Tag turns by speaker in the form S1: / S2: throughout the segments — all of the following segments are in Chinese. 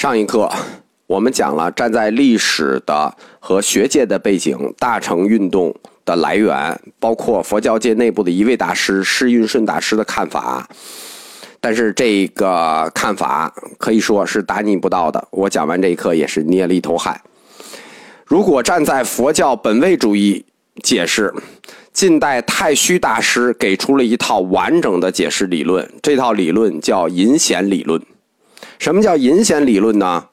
S1: 上一课我们讲了站在历史的和学界的背景，大乘运动的来源，包括佛教界内部的一位大师释运顺大师的看法。但是这个看法可以说是大逆不道的。我讲完这一课也是捏了一头汗。如果站在佛教本位主义解释，近代太虚大师给出了一套完整的解释理论，这套理论叫隐显理论。什么叫隐显理论呢？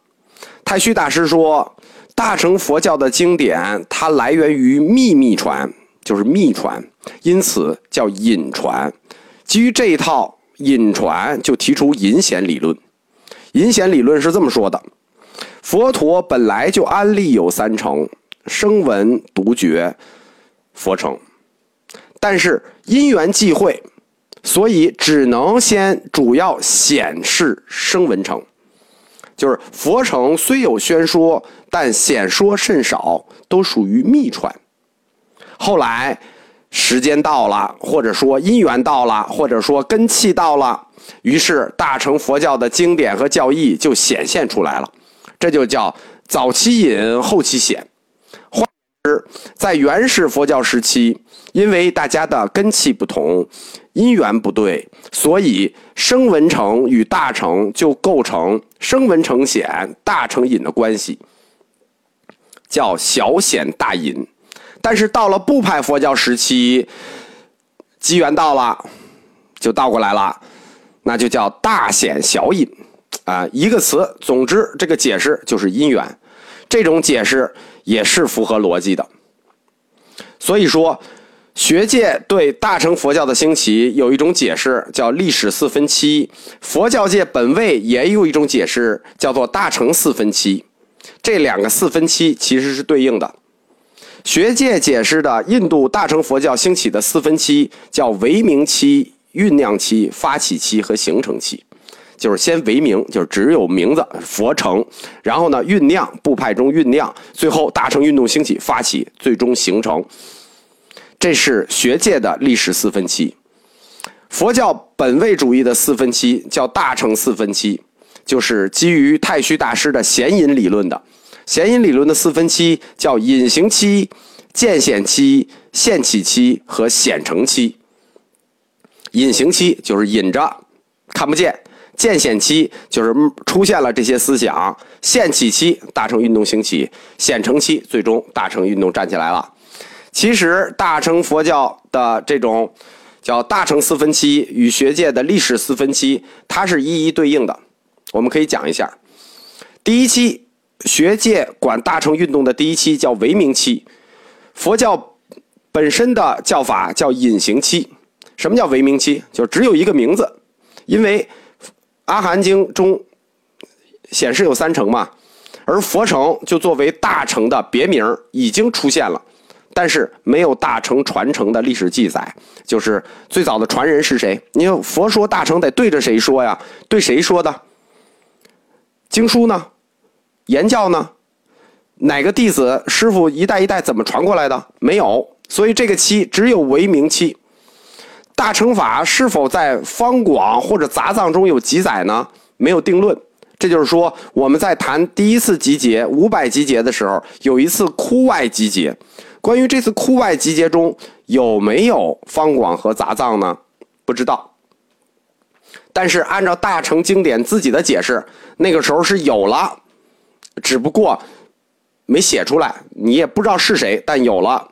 S1: 太虚大师说，大乘佛教的经典它来源于秘密传，就是秘传，因此叫隐传。基于这一套隐传，就提出隐显理论。隐显理论是这么说的：佛陀本来就安立有三乘，声闻、独觉、佛乘，但是因缘际会。所以只能先主要显示声闻乘，就是佛乘虽有宣说，但显说甚少，都属于秘传。后来时间到了，或者说因缘到了，或者说根器到了，于是大乘佛教的经典和教义就显现出来了。这就叫早期隐，后期显。在原始佛教时期，因为大家的根器不同。因缘不对，所以声闻成与大成就构成声闻成显、大成隐的关系，叫小显大隐。但是到了部派佛教时期，机缘到了，就倒过来了，那就叫大显小隐。啊，一个词，总之这个解释就是因缘。这种解释也是符合逻辑的。所以说。学界对大乘佛教的兴起有一种解释，叫历史四分期；佛教界本位也有一种解释，叫做大乘四分期。这两个四分期其实是对应的。学界解释的印度大乘佛教兴起的四分期叫唯名期、酝酿期、发起期和形成期，就是先唯名，就是只有名字佛成，然后呢酝酿部派中酝酿，最后大乘运动兴起发起，最终形成。这是学界的历史四分期，佛教本位主义的四分期叫大乘四分期，就是基于太虚大师的显隐理论的。显隐理论的四分期叫隐形期、渐显期、现起期和显成期。隐形期就是隐着，看不见；渐显期就是出现了这些思想；现起期大乘运动兴起；显成期最终大乘运动站起来了。其实，大乘佛教的这种叫大乘四分期与学界的历史四分期，它是一一对应的。我们可以讲一下。第一期，学界管大乘运动的第一期叫唯名期，佛教本身的叫法叫隐形期。什么叫唯名期？就只有一个名字，因为《阿含经》中显示有三乘嘛，而佛乘就作为大乘的别名已经出现了。但是没有大乘传承的历史记载，就是最早的传人是谁？你说佛说大乘得对着谁说呀？对谁说的？经书呢？言教呢？哪个弟子师傅一代一代怎么传过来的？没有，所以这个期只有为名期。大乘法是否在方广或者杂藏中有记载呢？没有定论。这就是说，我们在谈第一次集结五百集结的时候，有一次窟外集结。关于这次窟外集结中有没有方广和杂藏呢？不知道。但是按照大乘经典自己的解释，那个时候是有了，只不过没写出来，你也不知道是谁，但有了。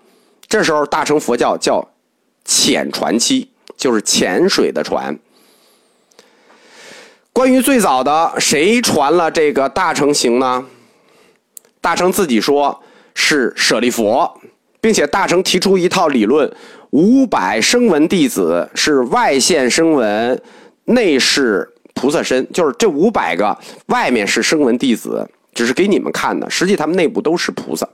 S1: 这时候大乘佛教叫潜传期，就是潜水的船。关于最早的谁传了这个大乘行呢？大乘自己说是舍利佛。并且大乘提出一套理论：五百声闻弟子是外现声闻，内是菩萨身，就是这五百个外面是声闻弟子，只是给你们看的，实际他们内部都是菩萨。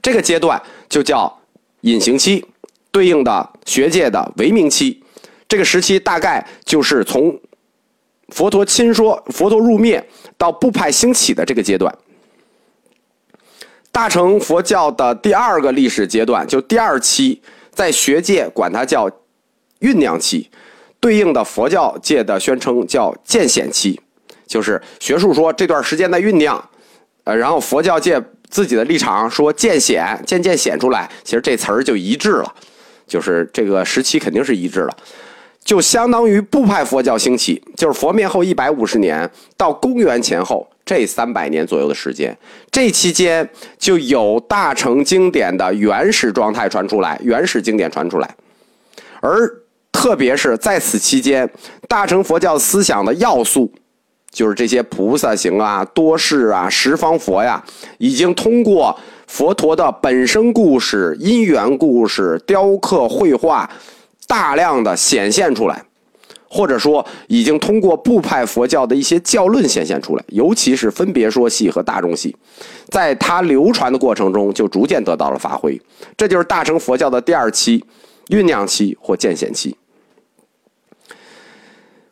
S1: 这个阶段就叫隐形期，对应的学界的唯名期。这个时期大概就是从佛陀亲说、佛陀入灭到部派兴起的这个阶段。大乘佛教的第二个历史阶段，就第二期，在学界管它叫酝酿期，对应的佛教界的宣称叫渐显期。就是学术说这段时间的酝酿，呃，然后佛教界自己的立场说渐显，渐渐显出来，其实这词儿就一致了，就是这个时期肯定是一致了，就相当于部派佛教兴起，就是佛灭后一百五十年到公元前后这三百年左右的时间，这期间就有大乘经典的原始状态传出来，原始经典传出来，而。特别是在此期间，大乘佛教思想的要素，就是这些菩萨行啊、多事啊、十方佛呀，已经通过佛陀的本生故事、因缘故事、雕刻、绘画，大量的显现出来，或者说已经通过部派佛教的一些教论显现出来，尤其是分别说系和大众系，在它流传的过程中就逐渐得到了发挥。这就是大乘佛教的第二期酝酿期或渐显期。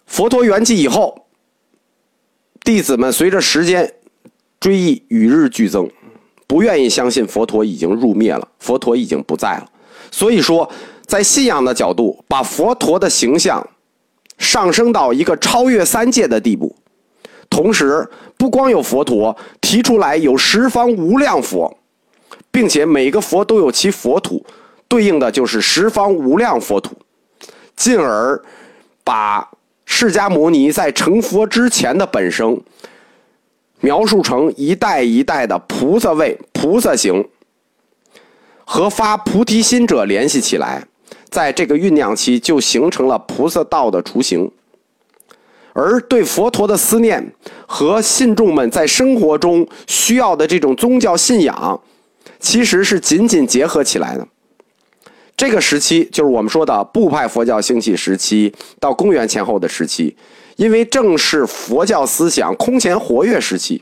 S1: 佛陀圆寂以后，弟子们随着时间追忆与日俱增，不愿意相信佛陀已经入灭了，佛陀已经不在了。所以说，在信仰的角度，把佛陀的形象上升到一个超越三界的地步。同时，不光有佛陀，提出来有十方无量佛，并且每个佛都有其佛土，对应的就是十方无量佛土，进而把。释迦牟尼在成佛之前的本生，描述成一代一代的菩萨位、菩萨行，和发菩提心者联系起来，在这个酝酿期就形成了菩萨道的雏形。而对佛陀的思念和信众们在生活中需要的这种宗教信仰，其实是紧紧结合起来的。这个时期就是我们说的部派佛教兴起时期，到公元前后的时期，因为正是佛教思想空前活跃时期，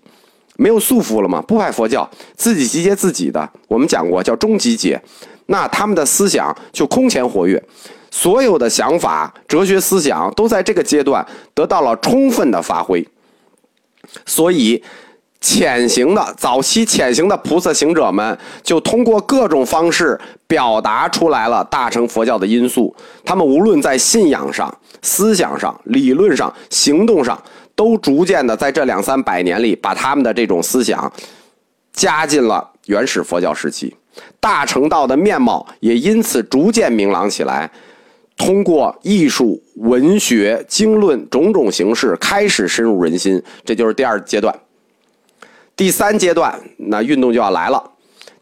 S1: 没有束缚了嘛。部派佛教自己集结自己的，我们讲过叫中集结，那他们的思想就空前活跃，所有的想法、哲学思想都在这个阶段得到了充分的发挥，所以。潜行的早期潜行的菩萨行者们，就通过各种方式表达出来了大乘佛教的因素。他们无论在信仰上、思想上、理论上、行动上，都逐渐的在这两三百年里，把他们的这种思想加进了原始佛教时期。大乘道的面貌也因此逐渐明朗起来。通过艺术、文学、经论种种形式，开始深入人心。这就是第二阶段。第三阶段，那运动就要来了。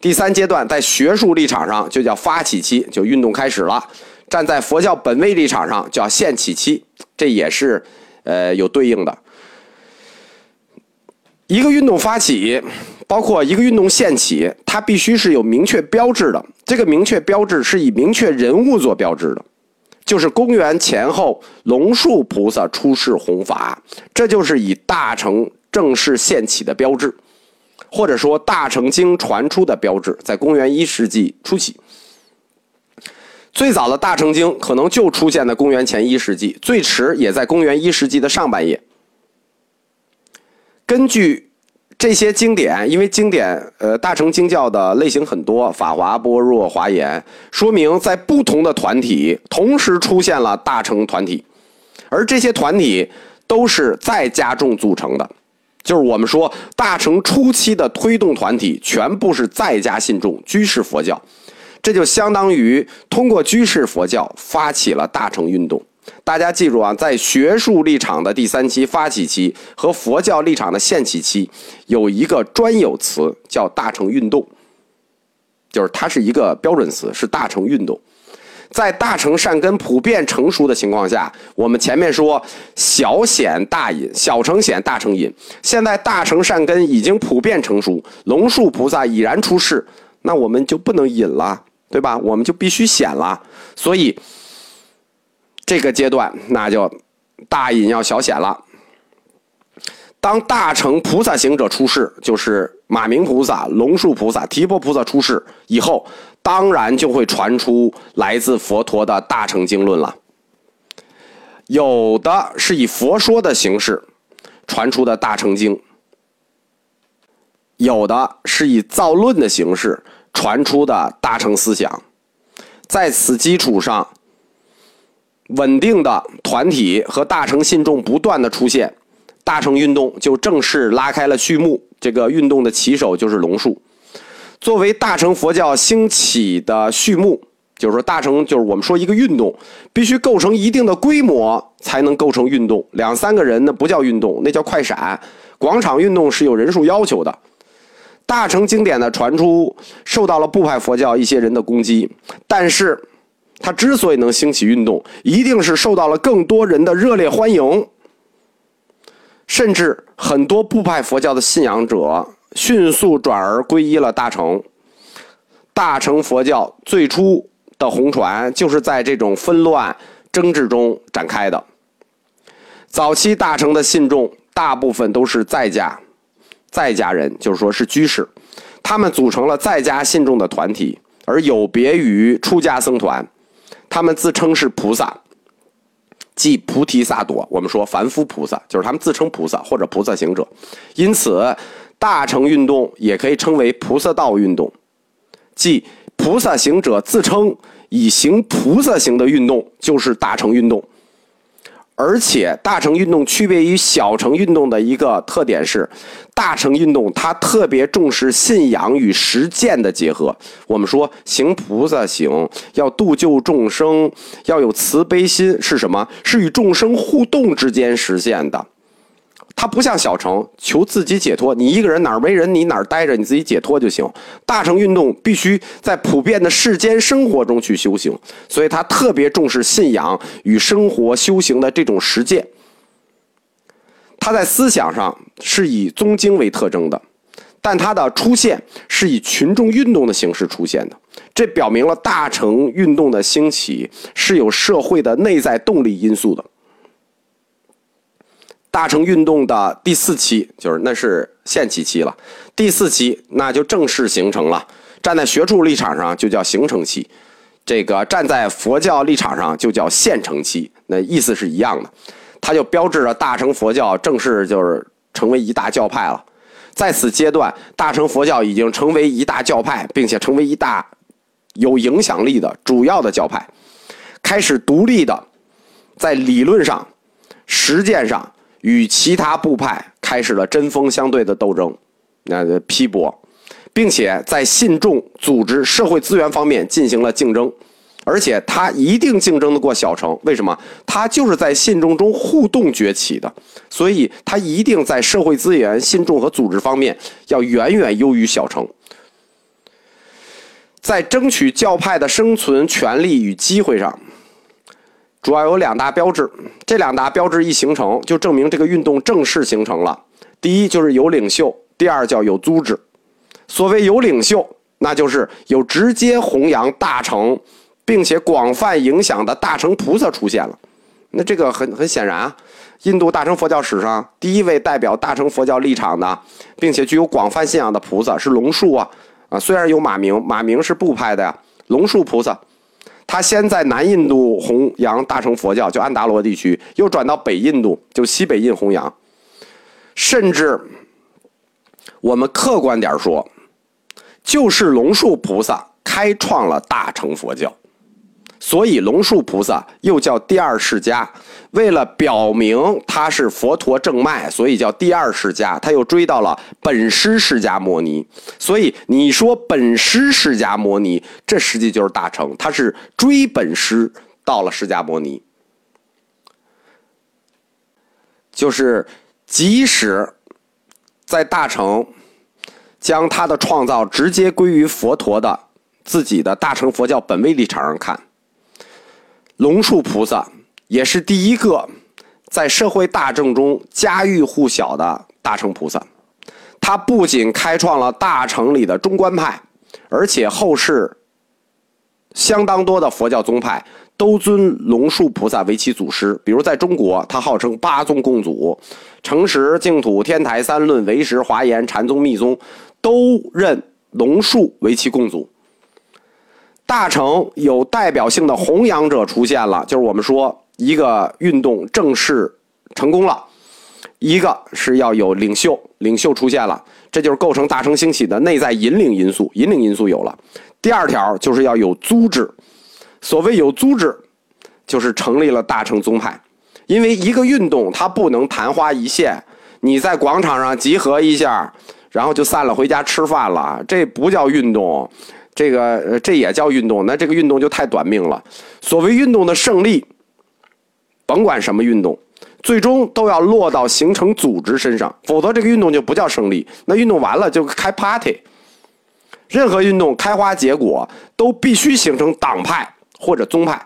S1: 第三阶段在学术立场上就叫发起期，就运动开始了。站在佛教本位立场上叫现起期，这也是呃有对应的。一个运动发起，包括一个运动现起，它必须是有明确标志的。这个明确标志是以明确人物做标志的，就是公元前后龙树菩萨出世弘法，这就是以大乘正式现起的标志。或者说，大乘经传出的标志，在公元一世纪初期，最早的大乘经可能就出现在公元前一世纪，最迟也在公元一世纪的上半叶。根据这些经典，因为经典呃大乘经教的类型很多，法华、般若、华严，说明在不同的团体同时出现了大乘团体，而这些团体都是在家众组成的。就是我们说大乘初期的推动团体，全部是在家信众、居士佛教，这就相当于通过居士佛教发起了大乘运动。大家记住啊，在学术立场的第三期发起期和佛教立场的现起期，有一个专有词叫大乘运动，就是它是一个标准词，是大乘运动。在大乘善根普遍成熟的情况下，我们前面说小显大隐，小乘显大乘隐。现在大乘善根已经普遍成熟，龙树菩萨已然出世，那我们就不能隐了，对吧？我们就必须显了。所以这个阶段，那就大隐要小显了。当大乘菩萨行者出世，就是马明菩萨、龙树菩萨、提婆菩萨出世以后。当然就会传出来自佛陀的大乘经论了。有的是以佛说的形式传出的大乘经，有的是以造论的形式传出的大乘思想。在此基础上，稳定的团体和大乘信众不断的出现，大成运动就正式拉开了序幕。这个运动的旗手就是龙树。作为大乘佛教兴起的序幕，就是说大乘就是我们说一个运动必须构成一定的规模才能构成运动，两三个人那不叫运动，那叫快闪。广场运动是有人数要求的。大乘经典的传出受到了部派佛教一些人的攻击，但是它之所以能兴起运动，一定是受到了更多人的热烈欢迎，甚至很多部派佛教的信仰者。迅速转而皈依了大乘。大乘佛教最初的红传就是在这种纷乱争执中展开的。早期大乘的信众大部分都是在家，在家人，就是说是居士，他们组成了在家信众的团体，而有别于出家僧团，他们自称是菩萨，即菩提萨埵。我们说凡夫菩萨，就是他们自称菩萨或者菩萨行者，因此。大乘运动也可以称为菩萨道运动，即菩萨行者自称以行菩萨行的运动就是大乘运动。而且，大乘运动区别于小乘运动的一个特点是，大乘运动它特别重视信仰与实践的结合。我们说行菩萨行要度救众生，要有慈悲心，是什么？是与众生互动之间实现的。它不像小乘求自己解脱，你一个人哪儿没人，你哪儿待着，你自己解脱就行。大乘运动必须在普遍的世间生活中去修行，所以它特别重视信仰与生活修行的这种实践。它在思想上是以宗经为特征的，但它的出现是以群众运动的形式出现的，这表明了大乘运动的兴起是有社会的内在动力因素的。大乘运动的第四期就是那是现起期了，第四期那就正式形成了。站在学术立场上就叫形成期，这个站在佛教立场上就叫现成期，那意思是一样的。它就标志着大乘佛教正式就是成为一大教派了。在此阶段，大乘佛教已经成为一大教派，并且成为一大有影响力的主要的教派，开始独立的在理论上、实践上。与其他部派开始了针锋相对的斗争，那批驳，并且在信众、组织、社会资源方面进行了竞争，而且他一定竞争得过小城。为什么？他就是在信众中互动崛起的，所以他一定在社会资源、信众和组织方面要远远优于小城。在争取教派的生存权利与机会上。主要有两大标志，这两大标志一形成，就证明这个运动正式形成了。第一就是有领袖，第二叫有组织。所谓有领袖，那就是有直接弘扬大乘，并且广泛影响的大乘菩萨出现了。那这个很很显然啊，印度大乘佛教史上第一位代表大乘佛教立场的，并且具有广泛信仰的菩萨是龙树啊啊，虽然有马明，马明是部派的呀，龙树菩萨。他先在南印度弘扬大乘佛教，就安达罗地区，又转到北印度，就西北印弘扬。甚至，我们客观点说，就是龙树菩萨开创了大乘佛教。所以，龙树菩萨又叫第二世家。为了表明他是佛陀正脉，所以叫第二世家。他又追到了本师释迦摩尼。所以，你说本师释迦摩尼，这实际就是大乘。他是追本师到了释迦摩尼。就是即使在大乘将他的创造直接归于佛陀的自己的大乘佛教本位立场上看。龙树菩萨也是第一个在社会大众中家喻户晓的大乘菩萨。他不仅开创了大乘里的中观派，而且后世相当多的佛教宗派都尊龙树菩萨为其祖师。比如在中国，他号称八宗共祖，诚实、净土、天台、三论、唯识、华严、禅宗、密宗，都认龙树为其共祖。大乘有代表性的弘扬者出现了，就是我们说一个运动正式成功了，一个是要有领袖，领袖出现了，这就是构成大乘兴起的内在引领因素，引领因素有了。第二条就是要有组织，所谓有组织，就是成立了大乘宗派，因为一个运动它不能昙花一现，你在广场上集合一下，然后就散了，回家吃饭了，这不叫运动，这个这也叫运动，那这个运动就太短命了。所谓运动的胜利，甭管什么运动，最终都要落到形成组织身上，否则这个运动就不叫胜利。那运动完了就开 party。任何运动开花结果都必须形成党派或者宗派，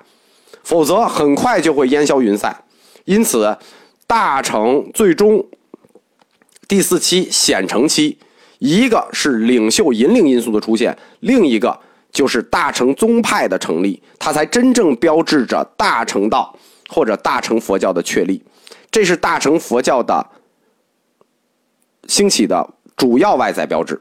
S1: 否则很快就会烟消云散。因此，大成最终第四期显成期，一个是领袖引领因素的出现，另一个就是大乘宗派的成立，它才真正标志着大乘道或者大乘佛教的确立。这是大乘佛教的兴起的主要外在标志。